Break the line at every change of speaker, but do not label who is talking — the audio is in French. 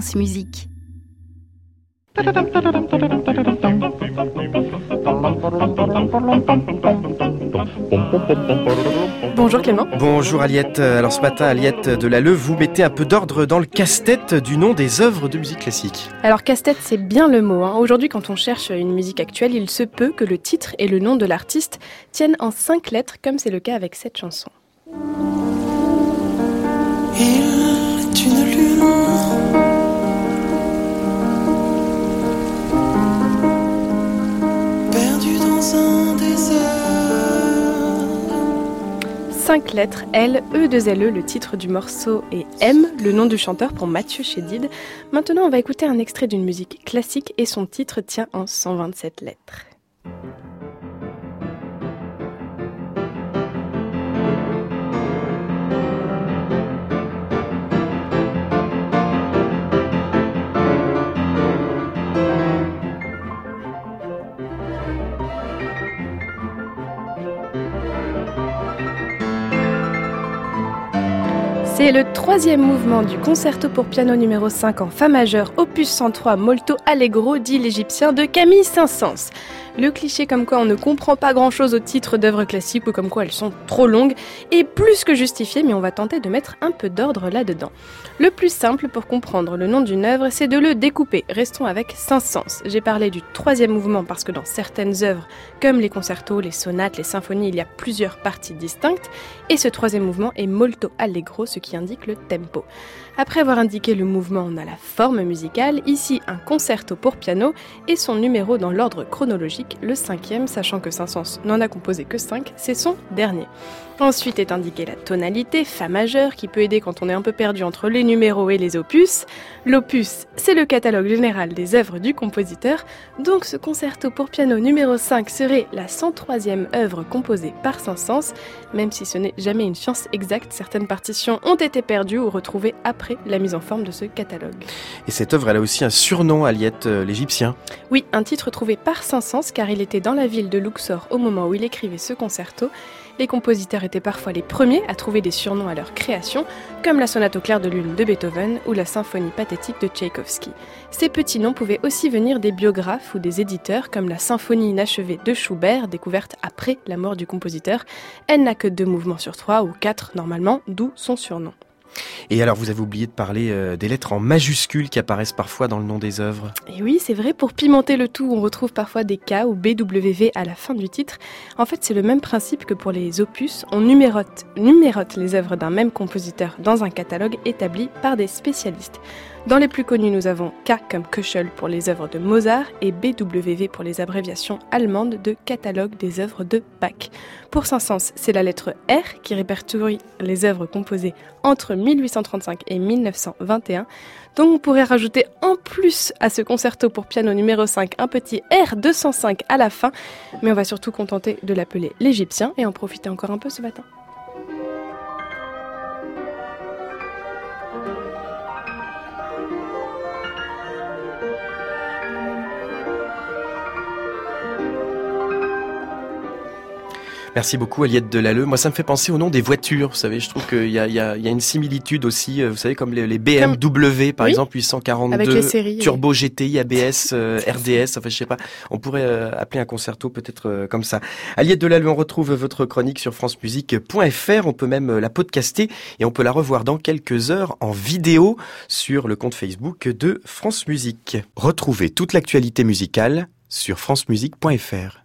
France Musique.
Bonjour Clément.
Bonjour Aliette. Alors ce matin, Aliette de la vous mettez un peu d'ordre dans le casse-tête du nom des œuvres de musique classique.
Alors casse-tête, c'est bien le mot. hein. Aujourd'hui, quand on cherche une musique actuelle, il se peut que le titre et le nom de l'artiste tiennent en cinq lettres, comme c'est le cas avec cette chanson. Cinq lettres, L, E, 2 L, E, le titre du morceau, et M, le nom du chanteur pour Mathieu Chédid. Maintenant, on va écouter un extrait d'une musique classique et son titre tient en 127 lettres. C'est le troisième mouvement du concerto pour piano numéro 5 en Fa majeur, opus 103 Molto Allegro, dit l'Égyptien de Camille Saint-Saëns. Le cliché comme quoi on ne comprend pas grand-chose au titre d'œuvres classiques ou comme quoi elles sont trop longues est plus que justifié, mais on va tenter de mettre un peu d'ordre là-dedans. Le plus simple pour comprendre le nom d'une œuvre, c'est de le découper. Restons avec Saint-Saëns. J'ai parlé du troisième mouvement parce que dans certaines œuvres, comme les concertos, les sonates, les symphonies, il y a plusieurs parties distinctes, et ce troisième mouvement est molto allegro, ce qui indique le tempo. Après avoir indiqué le mouvement, on a la forme musicale, ici un concerto pour piano, et son numéro dans l'ordre chronologique, le cinquième, sachant que Saint-Saëns n'en a composé que cinq, c'est son dernier. Ensuite est indiquée la tonalité, Fa majeur, qui peut aider quand on est un peu perdu entre les numéros et les opus. L'opus, c'est le catalogue général des œuvres du compositeur, donc ce concerto pour piano numéro 5 serait la 103e œuvre composée par Saint-Saëns, même si ce n'est jamais une science exacte, certaines partitions ont été perdues ou retrouvées après la mise en forme de ce catalogue.
Et cette œuvre, elle a aussi un surnom, Aliette, euh, l'Égyptien.
Oui, un titre trouvé par Saint-Saëns car il était dans la ville de Luxor au moment où il écrivait ce concerto. Les compositeurs étaient parfois les premiers à trouver des surnoms à leur création, comme la sonate au clair de lune de Beethoven ou la symphonie pathétique de Tchaïkovski. Ces petits noms pouvaient aussi venir des biographes ou des éditeurs, comme la symphonie inachevée de Schubert, découverte après la mort du compositeur. Elle n'a que deux mouvements sur trois, ou quatre normalement, d'où son surnom.
Et alors, vous avez oublié de parler euh, des lettres en majuscules qui apparaissent parfois dans le nom des œuvres.
Et oui, c'est vrai, pour pimenter le tout, on retrouve parfois des K ou BWV à la fin du titre. En fait, c'est le même principe que pour les opus. On numérote, numérote les œuvres d'un même compositeur dans un catalogue établi par des spécialistes. Dans les plus connus, nous avons K comme Köchel pour les œuvres de Mozart et BWV pour les abréviations allemandes de catalogue des œuvres de Bach. Pour Saint-Saëns, c'est la lettre R qui répertorie les œuvres composées entre 1835 et 1921. Donc on pourrait rajouter en plus à ce concerto pour piano numéro 5 un petit R205 à la fin, mais on va surtout contenter de l'appeler l'Égyptien et en profiter encore un peu ce matin.
Merci beaucoup, Aliette Delalleux. Moi, ça me fait penser au nom des voitures. Vous savez, je trouve qu'il y a, il y, a, il y a une similitude aussi. euh, Vous savez, comme les, les BMW, par
Oui.
exemple, 842,
Avec les séries,
Turbo GTI, ABS, euh, RDS. Enfin, je sais pas. On pourrait euh, appeler un concerto peut-être euh, comme ça. Aliette Delalleux, on retrouve votre chronique sur francemusique.fr. On peut même la podcaster et on peut la revoir dans quelques heures en vidéo sur le compte Facebook de France Musique. Retrouvez toute l'actualité musicale sur francemusique.fr.